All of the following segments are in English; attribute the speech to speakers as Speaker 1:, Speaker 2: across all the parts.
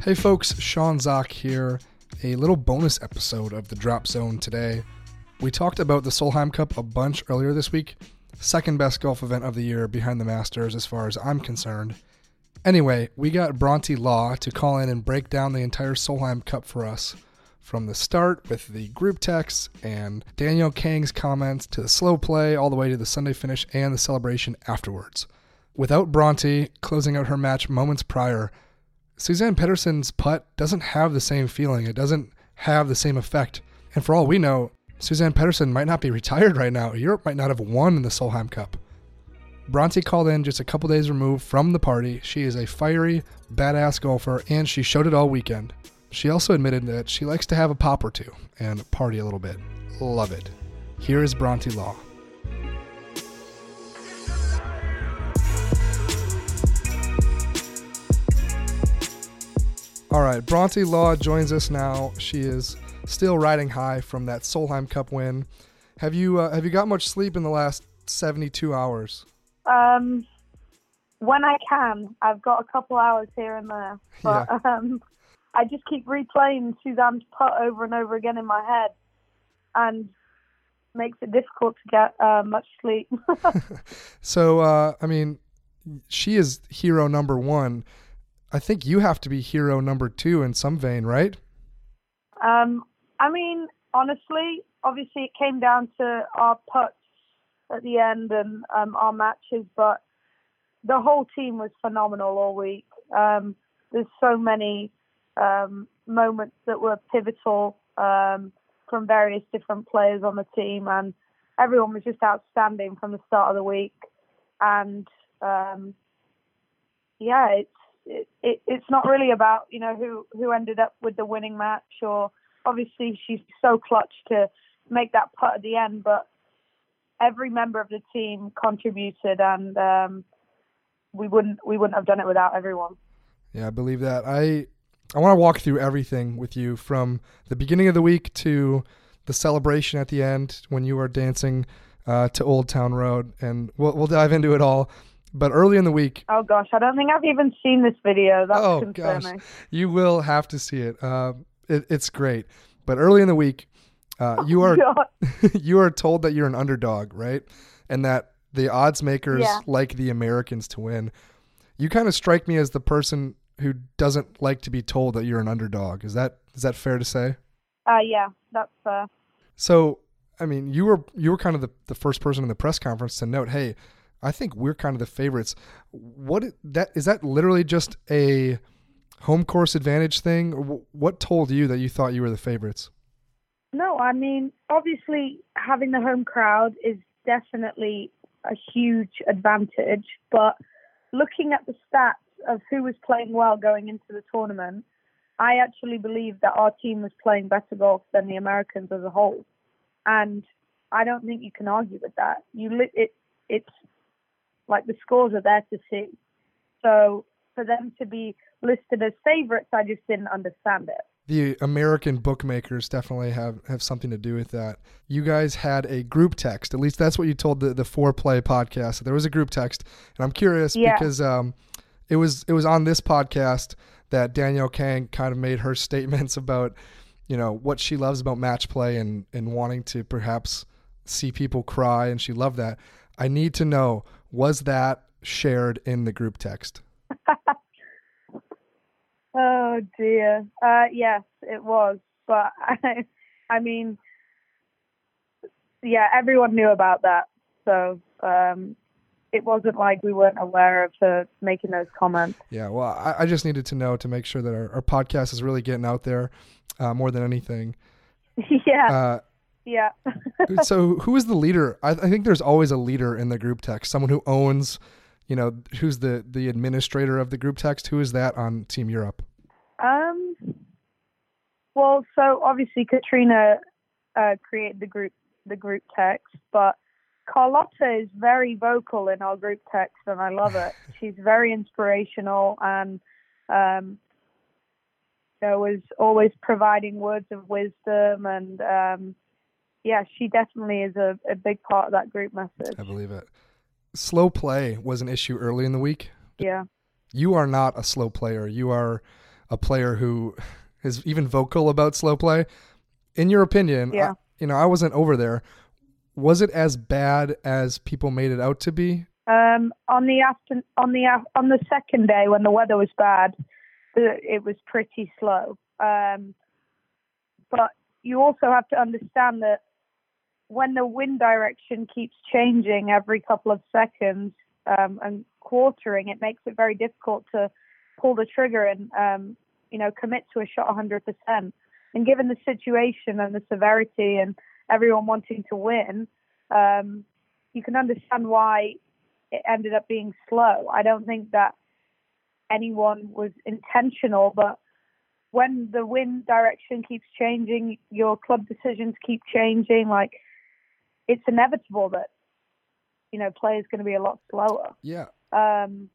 Speaker 1: Hey folks, Sean Zak here. A little bonus episode of the Drop Zone today. We talked about the Solheim Cup a bunch earlier this week. Second best golf event of the year behind the Masters, as far as I'm concerned. Anyway, we got Bronte Law to call in and break down the entire Solheim Cup for us. From the start with the group text and Danielle Kang's comments to the slow play, all the way to the Sunday finish and the celebration afterwards. Without Bronte closing out her match moments prior, Suzann Pettersen's putt doesn't have the same feeling. It doesn't have the same effect. And for all we know, Suzann Pettersen might not be retired right now. Europe might not have won the Solheim Cup. Bronte called in just a couple days removed from the party. She is a fiery, badass golfer, and she showed it all weekend. She also admitted that she likes to have a pop or two and party a little bit. Love it. Here is Bronte Law. All right, Bronte Law joins us now. She is still riding high from that Solheim Cup win. Have you uh, have you got much sleep in the last 72 hours?
Speaker 2: Um, when I can, I've got a couple hours here and there, but
Speaker 1: Yeah.
Speaker 2: um, I just keep replaying Suzann's putt over and over again in my head, and makes it difficult to get uh, much sleep.
Speaker 1: So, uh, I mean, she is hero number one. I think you have to be hero number two in some vein, right?
Speaker 2: Um, I mean, honestly, obviously it came down to our putts at the end and um, our matches, but the whole team was phenomenal all week. Um, there's so many um, moments that were pivotal um, from various different players on the team, and everyone was just outstanding from the start of the week. And um, yeah, it's it, it, it's not really about you know who who ended up with the winning match or obviously she's so clutch to make that putt at the end but every member of the team contributed and um, we wouldn't we wouldn't have done it without everyone
Speaker 1: Yeah, I believe that. I I want to walk through everything with you from the beginning of the week to the celebration at the end when you were dancing uh, to Old Town Road, and we'll we'll dive into it all. But early in the week,
Speaker 2: oh gosh i don't think i've even seen this video that's
Speaker 1: oh gosh, you will have to see it. Uh, it it's great. But early in the week, uh, you are you are told that you're an underdog, right? And that the odds makers
Speaker 2: Yeah.
Speaker 1: like the Americans to win. You kind of strike me as the person who doesn't like to be told that you're an underdog. Is that is that fair to say?
Speaker 2: uh, yeah that's uh,
Speaker 1: So, I mean, you were you were kind of the, the first person in the press conference to note, "Hey, I think we're kind of the favorites." What that is that literally just a home course advantage thing? What told you that you thought you were the favorites?
Speaker 2: No, I mean, obviously, having the home crowd is definitely a huge advantage. But looking at the stats of who was playing well going into the tournament, I actually believe that our team was playing better golf than the Americans as a whole. And I don't think you can argue with that. You it it's like the scores are there to see. So for them to be listed as favorites, I just didn't understand it.
Speaker 1: the American bookmakers definitely have, have something to do with that. You guys had a group text. At least that's what you told the the Fore Play podcast. There was a group text, and I'm curious
Speaker 2: Yeah.
Speaker 1: because um, it was it was on this podcast that Danielle Kang kind of made her statements about you know what she loves about match play and and wanting to perhaps see people cry, and she loved that. I need to know was that shared in the group text?
Speaker 2: Oh dear. Uh, yes, it was, but I, I mean, yeah, everyone knew about that, so um, it wasn't like we weren't aware of her making those comments.
Speaker 1: Yeah, well, I, I just needed to know to make sure that our, our podcast is really getting out there uh, more than anything.
Speaker 2: yeah,
Speaker 1: Uh,
Speaker 2: yeah.
Speaker 1: so, who is the leader? I, I think there's always a leader in the group text, someone who owns, you know, who's the the administrator of the group text. Who is that on Team Europe?
Speaker 2: um. Well, so obviously Catriona uh, created the group the group text, but Carlota is very vocal in our group text, and I love it. She's very inspirational and um, you know, was always providing words of wisdom, and um, yeah, she definitely is a, a big part of that group message.
Speaker 1: I believe it. Slow play was an issue early in the week.
Speaker 2: Yeah.
Speaker 1: You are not a slow player. You are a player who is even vocal about slow play. In your opinion,
Speaker 2: Yeah.
Speaker 1: I, you know, I wasn't over there. Was it as bad as people made it out to be?
Speaker 2: Um, on the after on the on the second day when the weather was bad, it was pretty slow. Um, but you also have to understand that when the wind direction keeps changing every couple of seconds um, and quartering, it makes it very difficult to pull the trigger and um, you know commit to a shot 100%. And given the situation and the severity and everyone wanting to win, um, you can understand why it ended up being slow. I don't think that anyone was intentional, but when the wind direction keeps changing, your club decisions keep changing. Like it's inevitable that you know play is going to be a lot slower.
Speaker 1: Yeah.
Speaker 2: Um,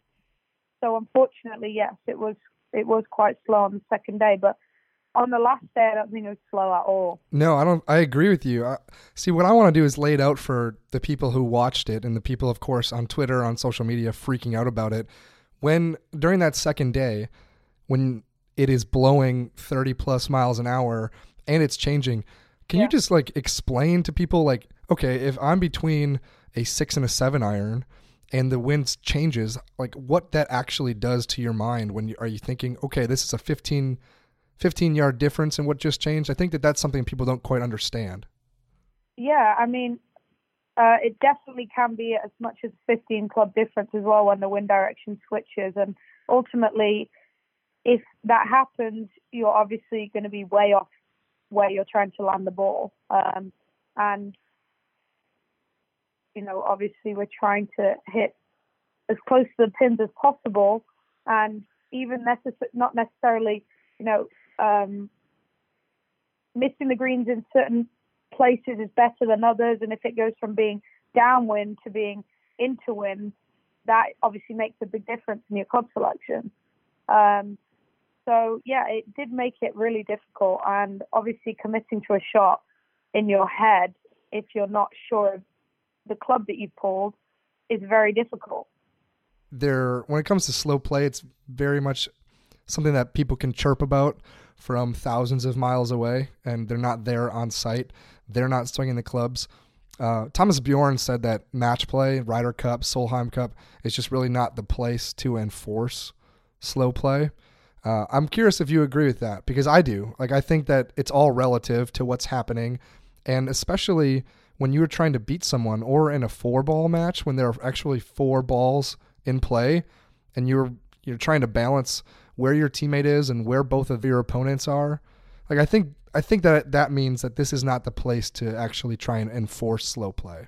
Speaker 2: so unfortunately, yes, it was it was quite slow on the second day, but on the last day, I don't think it was slow at all.
Speaker 1: No, I don't. I agree with you. I, see, what I want to do is lay it out for the people who watched it and the people, of course, on Twitter, on social media, freaking out about it. When during that second day, when it is blowing thirty plus miles an hour and it's changing, can
Speaker 2: Yeah.
Speaker 1: you just like explain to people, like, okay, if I'm between a six and a seven iron and the wind changes, like what that actually does to your mind when you are you thinking, okay, this is a 15, 15 yard difference in what just changed? I think that that's something people don't quite understand.
Speaker 2: Yeah, I mean, uh, it definitely can be as much as 15 club difference as well when the wind direction switches. And ultimately, if that happens, you're obviously going to be way off where you're trying to land the ball. Um, and, you know, obviously we're trying to hit as close to the pins as possible. And even necess- not necessarily, you know, um, missing the greens in certain places is better than others, and if it goes from being downwind to being into wind, that obviously makes a big difference in your club selection. Um, so yeah, it did make it really difficult, and obviously committing to a shot in your head if you're not sure of the club that you've pulled is very difficult.
Speaker 1: There, when it comes to slow play, it's very much something that people can chirp about from thousands of miles away, and they're not there on site. They're not swinging the clubs. Uh, Thomas Bjorn said that match play, Ryder Cup, Solheim Cup, is just really not the place to enforce slow play. Uh, I'm curious if you agree with that because I do. Like, I think that it's all relative to what's happening, and especially when you're trying to beat someone or in a four ball match when there are actually four balls in play, and you're you're trying to balance where your teammate is and where both of your opponents are. Like, I think I think that that means that this is not the place to actually try and enforce slow play.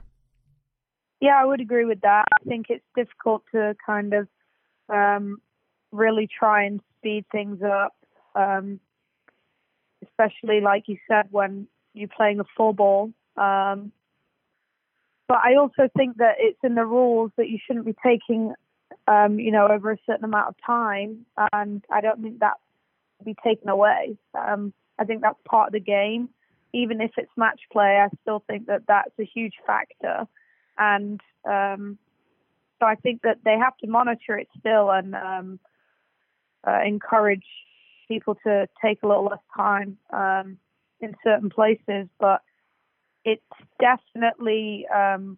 Speaker 2: Yeah, I would agree with that. I think it's difficult to kind of um, really try and speed things up, um, especially like you said when you're playing a four ball. Um, but I also think that it's in the rules that you shouldn't be taking, um, you know, over a certain amount of time, and I don't think that be taken away. Um, I think that's part of the game. Even if it's match play, I still think that that's a huge factor and um, so I think that they have to monitor it still and um, uh, encourage people to take a little less time um, in certain places. But it's definitely um,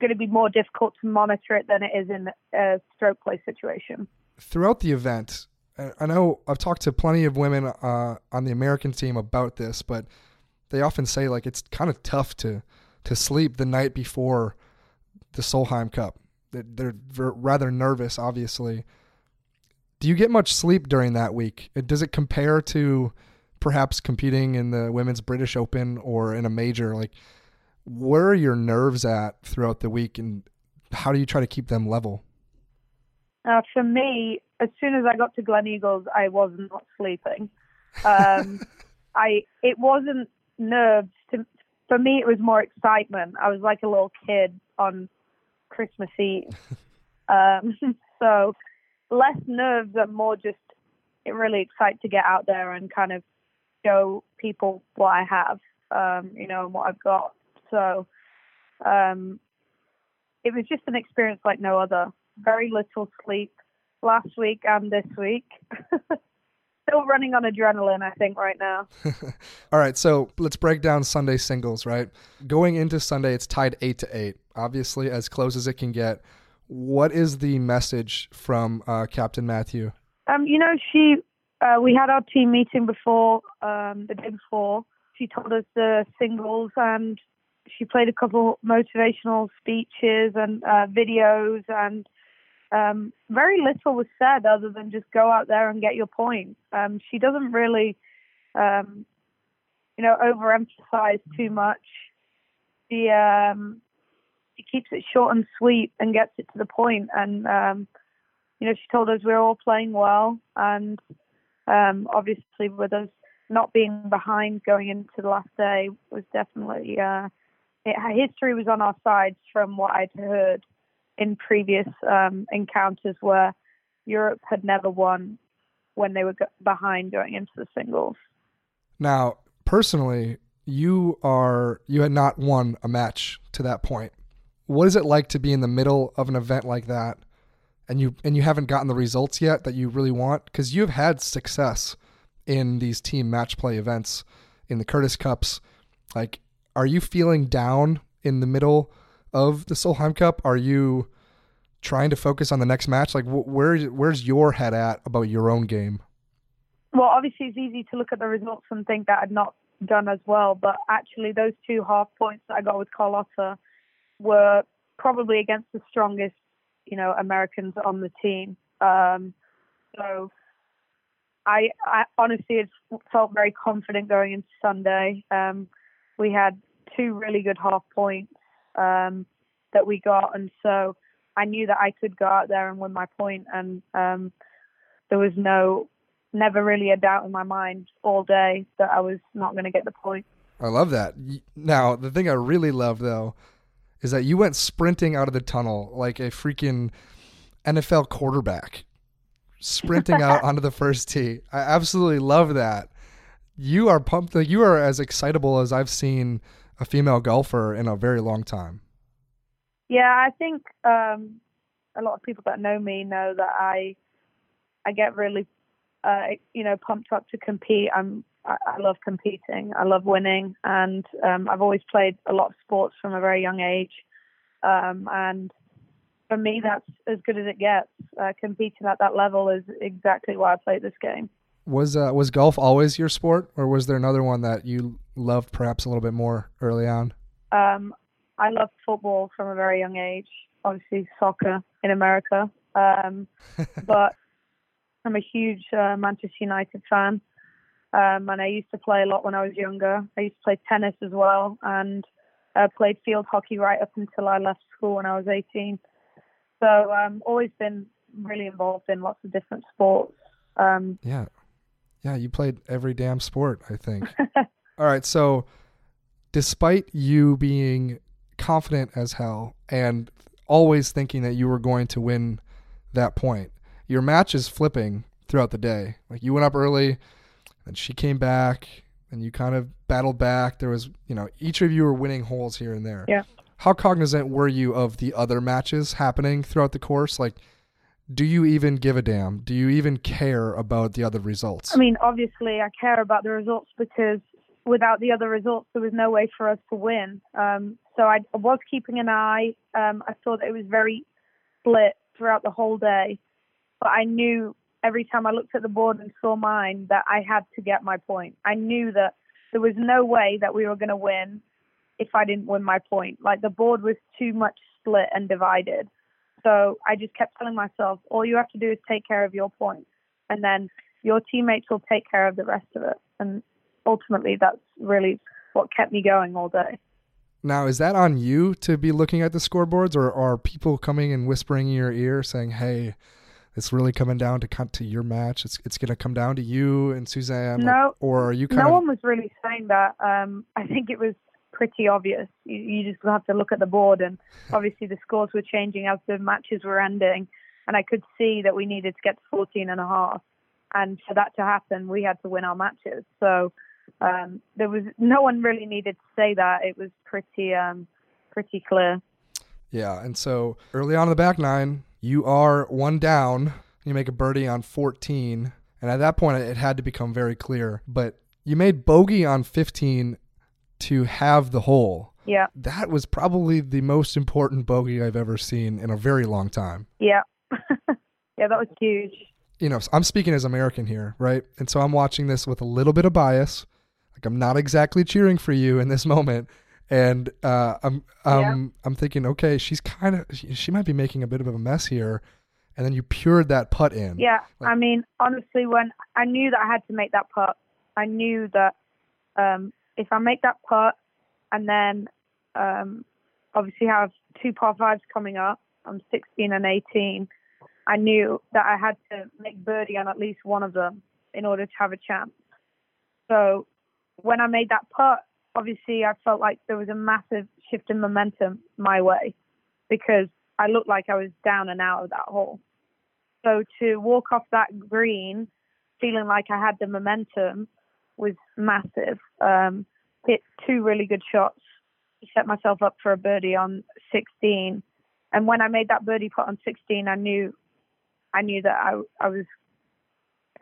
Speaker 2: going to be more difficult to monitor it than it is in a stroke play situation.
Speaker 1: Throughout the event, I know I've talked to plenty of women uh, on the American team about this, but they often say like it's kind of tough to to sleep the night before the Solheim Cup. They're, they're rather nervous, obviously. Do you get much sleep during that week? Does it compare to perhaps competing in the Women's British Open or in a major? Like, where are your nerves at throughout the week, and how do you try to keep them level?
Speaker 2: Uh, for me, as soon as I got to Gleneagles, I was not sleeping. Um, I it wasn't nerves. To, for me, it was more excitement. I was like a little kid on Christmas Eve. Um, so less nerves and more just really excited to get out there and kind of show people what I have, um, you know, and what I've got. So um, it was just an experience like no other. Very little sleep, last week and this week. Still running on adrenaline, I think, right now.
Speaker 1: All right, so let's break down Sunday singles, right? Going into Sunday, it's tied 8 to 8, obviously, as close as it can get. What is the message from uh, Captain Matthew?
Speaker 2: Um, you know, she uh, we had our team meeting before um, the day before. She told us the singles, and she played a couple motivational speeches and uh, videos, and um, very little was said other than just go out there and get your point. Um, she doesn't really, um, you know, overemphasize too much. She um, she keeps it short and sweet and gets it to the point. And um, you know, she told us we are all playing well, and um, obviously with us not being behind going into the last day was definitely uh, it, history was on our sides from what I'd heard in previous um, encounters where Europe had never won when they were behind going into the singles.
Speaker 1: Now, personally, you are you had not won a match to that point. What is it like to be in the middle of an event like that, and you and you haven't gotten the results yet that you really want? Because you've had success in these team match play events in the Curtis Cups. Like, are you feeling down in the middle of the Solheim Cup? Are you trying to focus on the next match? Like, where where's your head at about your own game?
Speaker 2: Well, obviously, it's easy to look at the results and think that I'd not done as well, but actually, those two half points that I got with Carlota were probably against the strongest, you know, Americans on the team. Um, so I, I honestly felt very confident going into Sunday. Um, we had two really good half points um, that we got, and so I knew that I could go out there and win my point. point, and um, there was no, never really a doubt in my mind all day that I was not going to get the point.
Speaker 1: I love that. Now, the thing I really love though is that you went sprinting out of the tunnel like a freaking NFL quarterback, sprinting out onto the first tee. I absolutely love that. You are pumped. Like you are as excitable as I've seen a female golfer in a very long time.
Speaker 2: Yeah, I think um, a lot of people that know me know that I I get really uh, you know pumped up to compete. I'm I, I love competing. I love winning, and um, I've always played a lot of sports from a very young age. Um, and for me, that's as good as it gets. Uh, competing at that level is exactly why I played this game.
Speaker 1: Was uh, was golf always your sport, or was there another one that you loved perhaps a little bit more early on?
Speaker 2: Um, I loved football from a very young age. Obviously, soccer in America, um, but I'm a huge uh, Manchester United fan, um, and I used to play a lot when I was younger. I used to play tennis as well, and uh, played field hockey right up until I left school when I was 18. So um, always been really involved in lots of different sports. Um,
Speaker 1: yeah, yeah, you played every damn sport, I think. All right, so despite you being confident as hell and always thinking that you were going to win that point, your match is flipping throughout the day. Like you went up early, and she came back, and you kind of battled back. There was, you know, each of you were winning holes here and there.
Speaker 2: Yeah.
Speaker 1: How cognizant were you of the other matches happening throughout the course? Like, do you even give a damn? Do you even care about the other results?
Speaker 2: I mean, obviously, I care about the results because without the other results, there was no way for us to win. Um, so I was keeping an eye. Um, I saw that it was very split throughout the whole day, but I knew every time I looked at the board and saw mine that I had to get my point. I knew that there was no way that we were going to win if I didn't win my point. Like the board was too much split and divided. So I just kept telling myself, all you have to do is take care of your point, and then your teammates will take care of the rest of it. And ultimately, that's really what kept me going all day.
Speaker 1: Now, is that on you to be looking at the scoreboards, or are people coming and whispering in your ear saying, "Hey"? It's really coming down to come to your match. It's it's going to come down to you and Suzann.
Speaker 2: No, like,
Speaker 1: or are you? Kind
Speaker 2: no
Speaker 1: of...
Speaker 2: one was really saying that. Um, I think it was pretty obvious. You, you just have to look at the board, and obviously the scores were changing as the matches were ending, and I could see that we needed to get to 14 and a half, and for that to happen, we had to win our matches. So um, there was no one really needed to say that. It was pretty um, pretty clear.
Speaker 1: Yeah, and so early on in the back nine, you are one down. You make a birdie on 14, and at that point, it had to become very clear. But you made bogey on 15 to halve the hole.
Speaker 2: Yeah.
Speaker 1: That was probably the most important bogey I've ever seen in a very long time.
Speaker 2: Yeah. yeah, that was huge.
Speaker 1: You know, I'm speaking as American here, right? And so I'm watching this with a little bit of bias. Like I'm not exactly cheering for you in this moment, and uh, I'm um,
Speaker 2: Yeah.
Speaker 1: I'm thinking, okay, she's kind of she, she might be making a bit of a mess here, and then you pured that putt in.
Speaker 2: Yeah,
Speaker 1: Like-
Speaker 2: I mean, honestly, when I knew that I had to make that putt, I knew that um, if I make that putt and then um, obviously have two par fives coming up, I'm 16 and 18, I knew that I had to make birdie on at least one of them in order to have a chance. So when I made that putt, obviously I felt like there was a massive shift in momentum my way because I looked like I was down and out of that hole. So to walk off that green feeling like I had the momentum was massive. Um, hit two really good shots, set myself up for a birdie on 16, and when I made that birdie putt on 16, I knew, I knew that I I was,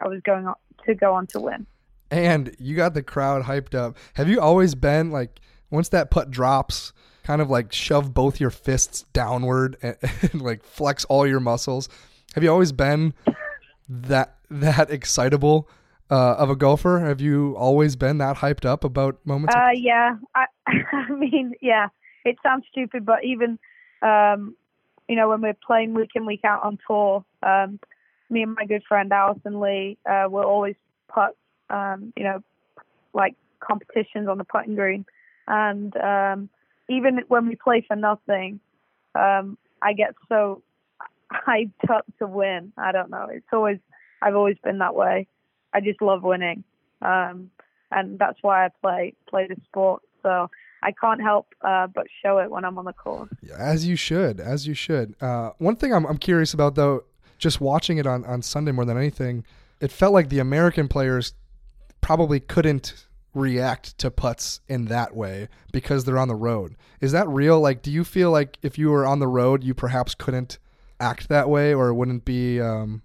Speaker 2: I was going on to go on to win.
Speaker 1: And you got the crowd hyped up. Have you always been like once that putt drops, kind of like shove both your fists downward and, and like flex all your muscles? Have you always been that that excitable uh, of a golfer? Have you always been that hyped up about moments?
Speaker 2: Uh, yeah, I, I mean, yeah, it sounds stupid, but even, um, you know, when we're playing week in, week out on tour, um, me and my good friend Alison Lee, uh, will always putt, um, you know, like competitions on the putting green. And, um, even when we play for nothing, um, I get so hyped up to win. I don't know. It's always, I've always been that way. I just love winning. Um, and that's why I play play the sport. So I can't help uh, but show it when I'm on the course.
Speaker 1: As you should, as you should. Uh, one thing I'm, I'm curious about though, just watching it on, on Sunday more than anything, it felt like the American players probably couldn't react to putts in that way because they're on the road. Is that real? Like, do you feel like if you were on the road, you perhaps couldn't act that way or wouldn't be? Um,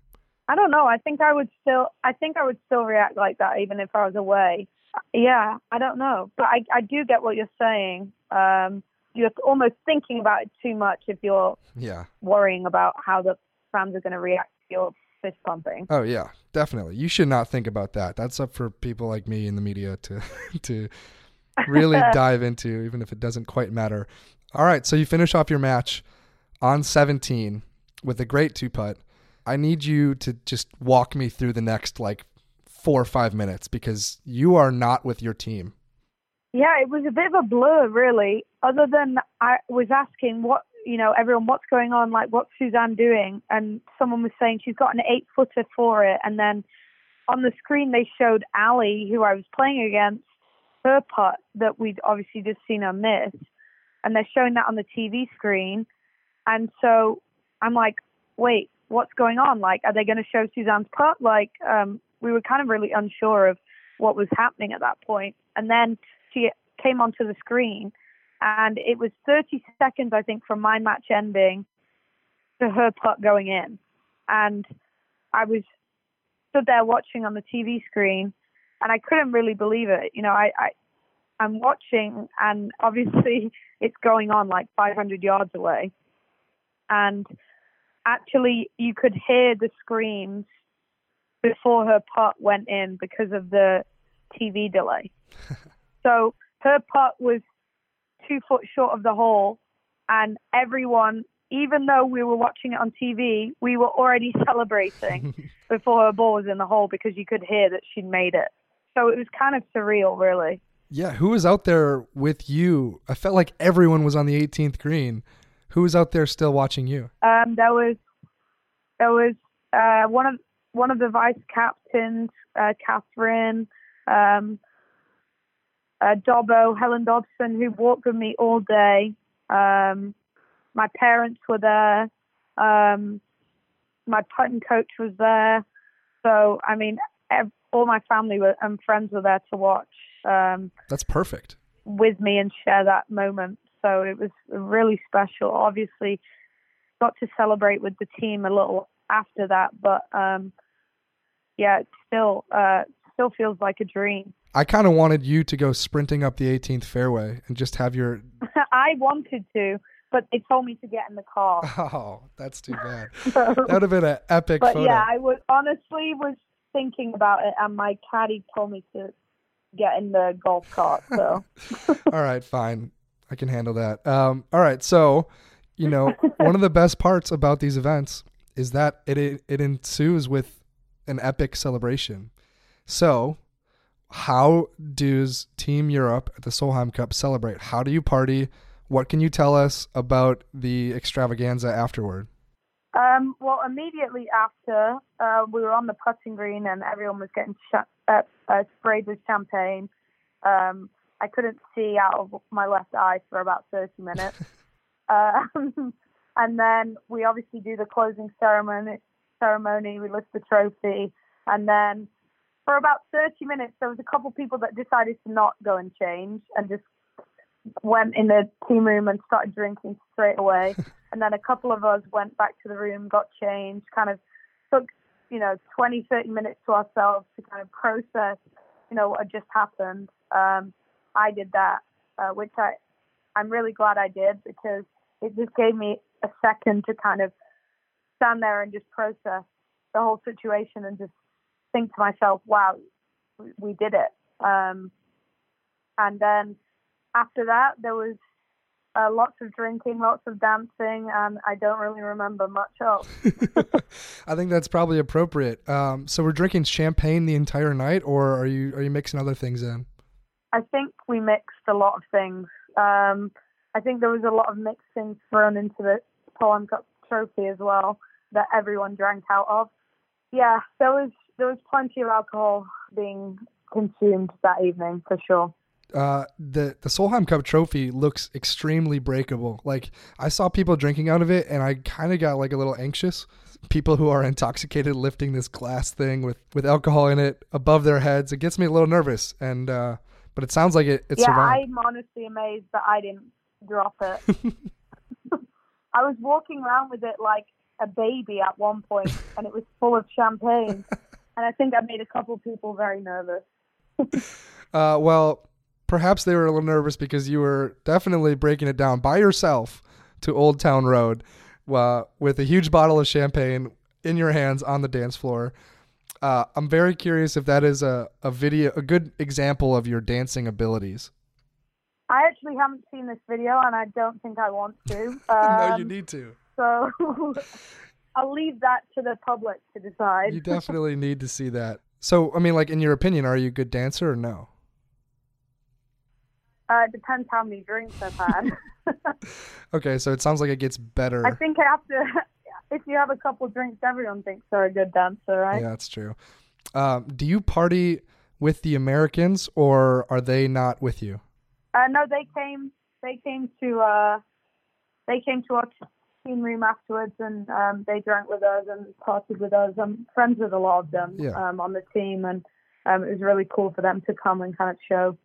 Speaker 2: I don't know. I think I would still. I think I would still react like that even if I was away. Yeah, I don't know, but I I do get what you're saying. Um, you're almost thinking about it too much if you're
Speaker 1: yeah.
Speaker 2: worrying about how the fans are going to react to your fist pumping.
Speaker 1: Oh yeah, definitely. You should not think about that. That's up for people like me in the media to to really dive into, even if it doesn't quite matter. All right, so you finish off your match on 17 with a great two putt. I need you to just walk me through the next like four or five minutes because you are not with your team.
Speaker 2: Yeah, it was a bit of a blur, really. Other than I was asking what, you know, everyone, what's going on? Like, what's Suzann doing? And someone was saying she's got an eight footer for it. And then on the screen, they showed Ally, who I was playing against, her putt that we'd obviously just seen on this. And they're showing that on the TV screen. And so I'm like, wait, what's going on? Like, are they going to show Suzann's putt? Like, um, we were kind of really unsure of what was happening at that point. And then she came onto the screen, and it was 30 seconds, I think, from my match ending to her putt going in. And I was stood there watching on the TV screen, and I couldn't really believe it. You know, I, I I'm watching, and obviously it's going on like 500 yards away, and actually you could hear the screams before her putt went in because of the TV delay. so her putt was two foot short of the hole, and everyone, even though we were watching it on TV, we were already celebrating before her ball was in the hole because you could hear that she'd made it. So it was kind of surreal, really.
Speaker 1: Yeah, who was out there with you? I felt like everyone was on the 18th green. Who was out there still watching you?
Speaker 2: Um, there was there was uh, one of one of the vice captains, uh, Catherine, um, uh, Dobbo, Helen Dobson, who walked with me all day. Um, my parents were there. Um, my putting coach was there. So I mean, ev- all my family were, and friends were there to watch um,
Speaker 1: That's perfect.
Speaker 2: with me and share that moment. So it was really special. Obviously, got to celebrate with the team a little after that. But um, yeah, it still uh, still feels like a dream.
Speaker 1: I kind of wanted you to go sprinting up the 18th fairway and just have your.
Speaker 2: I wanted to, but they told me to get in the car.
Speaker 1: Oh, that's too bad. that would have been an epic
Speaker 2: but
Speaker 1: photo.
Speaker 2: yeah, I was honestly was thinking about it, and my caddy told me to get in the golf cart. So.
Speaker 1: all right, fine. I can handle that. Um, all right, so you know, one of the best parts about these events is that it, it it ensues with an epic celebration. So, how does Team Europe at the Solheim Cup celebrate? How do you party? What can you tell us about the extravaganza afterward?
Speaker 2: Um, well, immediately after, uh, we were on the putting green and everyone was getting sh- uh, uh, sprayed with champagne. Um, I couldn't see out of my left eye for about 30 minutes. um, and then we obviously do the closing ceremony. Ceremony. We lift the trophy, and then for about 30 minutes, there was a couple people that decided to not go and change and just went in the team room and started drinking straight away. and then a couple of us went back to the room, got changed, kind of took, you know, 20, 30 minutes to ourselves to kind of process, you know, what had just happened. Um, I did that, uh, which I, I'm really glad I did because it just gave me a second to kind of stand there and just process the whole situation and just think to myself, wow, we, did it. Um, and then after that, there was uh, lots of drinking, lots of dancing, and I don't really remember much else.
Speaker 1: I think that's probably appropriate. Um, so we're drinking champagne the entire night, or are you are you mixing other things in?
Speaker 2: I think we mixed a lot of things. Um, I think there was a lot of mixed things thrown into the Solheim Cup trophy as well that everyone drank out of. Yeah, there was there was plenty of alcohol being consumed that evening for sure.
Speaker 1: Uh, the the Solheim Cup trophy looks extremely breakable. Like I saw people drinking out of it, and I kind of got like a little anxious. People who are intoxicated lifting this glass thing with with alcohol in it above their heads, it gets me a little nervous. And uh, but it sounds like it. it
Speaker 2: yeah,
Speaker 1: survived.
Speaker 2: I'm honestly amazed that I didn't drop it. I was walking around with it like a baby at one point, and it was full of champagne. and I think I made a couple people very nervous.
Speaker 1: uh, well, perhaps they were a little nervous because you were definitely breaking it down by yourself to Old Town Road uh, with a huge bottle of champagne in your hands on the dance floor. Uh, I'm very curious if that is a, a video, a good example of your dancing abilities.
Speaker 2: I actually haven't seen this video, and I don't think I want to. Um,
Speaker 1: no, you need to.
Speaker 2: So I'll leave that to the public to decide.
Speaker 1: You definitely need to see that. So, I mean, like, in your opinion, are you a good dancer or no?
Speaker 2: Uh, it depends how many drinks I've had.
Speaker 1: okay, so it sounds like it gets better.
Speaker 2: I think I have to. If you have a couple drinks, everyone thinks they're a good dancer, right?
Speaker 1: Yeah, that's true. Um, do you party with the Americans, or are they not with you?
Speaker 2: Uh, no, they came. They came to. Uh, they came to our team room afterwards, and um, they drank with us and partied with us. I'm friends with a lot of them
Speaker 1: Yeah.
Speaker 2: um, on the team, and um, it was really cool for them to come and kind of show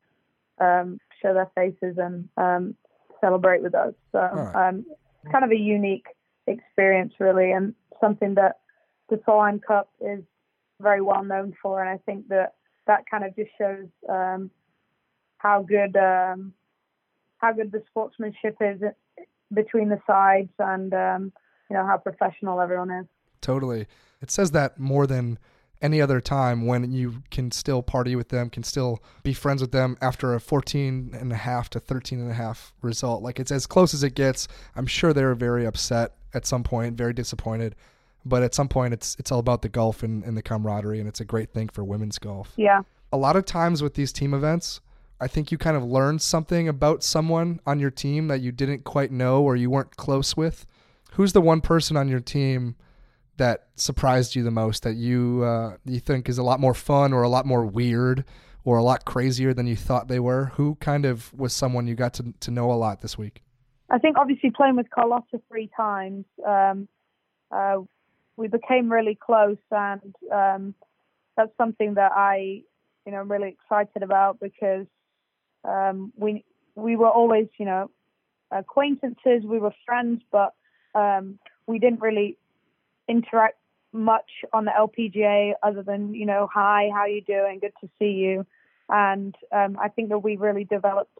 Speaker 2: um, show their faces and um, celebrate with us. So
Speaker 1: right.
Speaker 2: um, it's kind of a unique experience, really, and something that the Solheim Cup is very well known for. And I think that that kind of just shows um, how good um, how good the sportsmanship is between the sides, and um, you know how professional everyone is.
Speaker 1: Totally. It says that more than any other time when you can still party with them, can still be friends with them after a 14 and a half to 13 and a half result. Like it's as close as it gets. I'm sure they were very upset at some point, very disappointed. But at some point, it's it's all about the golf and, and the camaraderie, and it's a great thing for women's golf.
Speaker 2: Yeah.
Speaker 1: A lot of times with these team events, I think you kind of learned something about someone on your team that you didn't quite know or you weren't close with. Who's the one person on your team that surprised you the most that you uh, you think is a lot more fun or a lot more weird or a lot crazier than you thought they were? Who kind of was someone you got to to know a lot this week?
Speaker 2: I think obviously playing with Carlota three times, um, uh, we became really close, and um, that's something that I, you know, I'm really excited about because um, we we were always, you know, acquaintances, we were friends, but um, we didn't really interact much on the LPGA other than you know, hi, how you doing? Good to see you. And um, I think that we really developed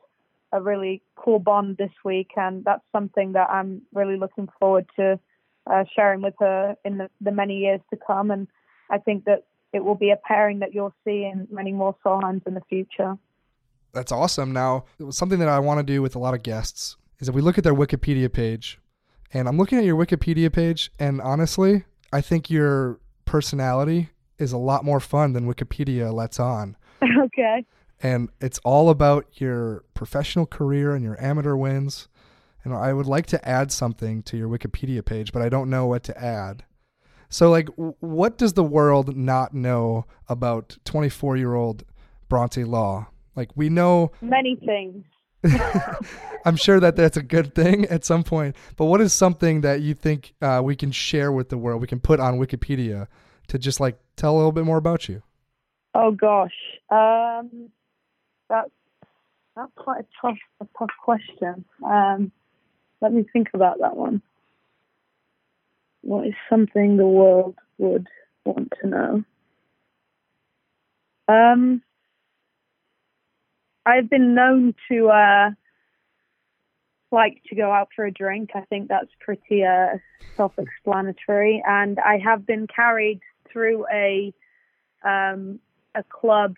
Speaker 2: a really cool bond this week, and that's something that I'm really looking forward to uh, sharing with her in the, the many years to come. And I think that it will be a pairing that you'll see in many more Solheims in the future.
Speaker 1: That's awesome. Now, something that I want to do with a lot of guests is if we look at their Wikipedia page, and I'm looking at your Wikipedia page, and honestly, I think your personality is a lot more fun than Wikipedia lets on.
Speaker 2: okay.
Speaker 1: And it's all about your professional career and your amateur wins. And I would like to add something to your Wikipedia page, but I don't know what to add. So, like, what does the world not know about 24 year old Bronte Law? Like, we know
Speaker 2: many things.
Speaker 1: I'm sure that that's a good thing at some point. But what is something that you think uh, we can share with the world? We can put on Wikipedia to just like tell a little bit more about you.
Speaker 2: Oh gosh, um, that's that's quite a tough, a tough question. Um, let me think about that one. What is something the world would want to know? Um, I've been known to uh, like to go out for a drink. I think that's pretty uh, self-explanatory, and I have been carried through a um, a club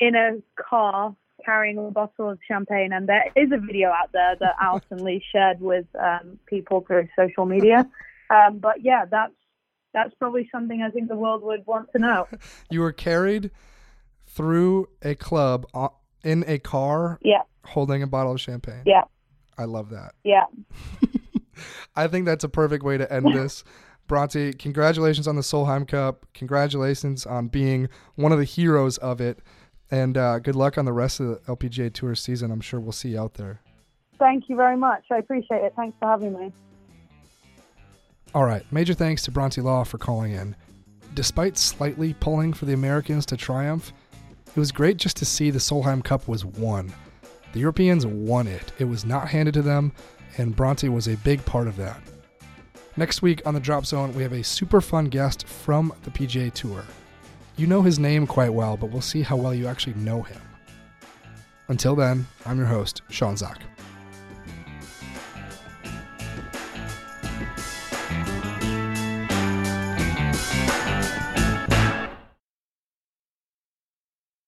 Speaker 2: in a car carrying a bottle of champagne, and there is a video out there that Alison Lee shared with um, people through social media. Um, but yeah, that's that's probably something I think the world would want to know.
Speaker 1: you were carried through a club in a car
Speaker 2: yeah
Speaker 1: holding a bottle of champagne
Speaker 2: yeah
Speaker 1: i love that
Speaker 2: yeah
Speaker 1: i think that's a perfect way to end this Bronte, congratulations on the Solheim Cup. Congratulations on being one of the heroes of it. And uh, good luck on the rest of the LPGA Tour season. I'm sure we'll see you out there.
Speaker 2: Thank you very much. I appreciate it. Thanks for having me.
Speaker 1: All right. Major thanks to Bronte Law for calling in. Despite slightly pulling for the Americans to triumph, it was great just to see the Solheim Cup was won. The Europeans won it. It was not handed to them, and Bronte was a big part of that. Next week on the Drop Zone, we have a super fun guest from the PGA Tour. You know his name quite well, but we'll see how well you actually know him. Until then, I'm your host, Sean Zak.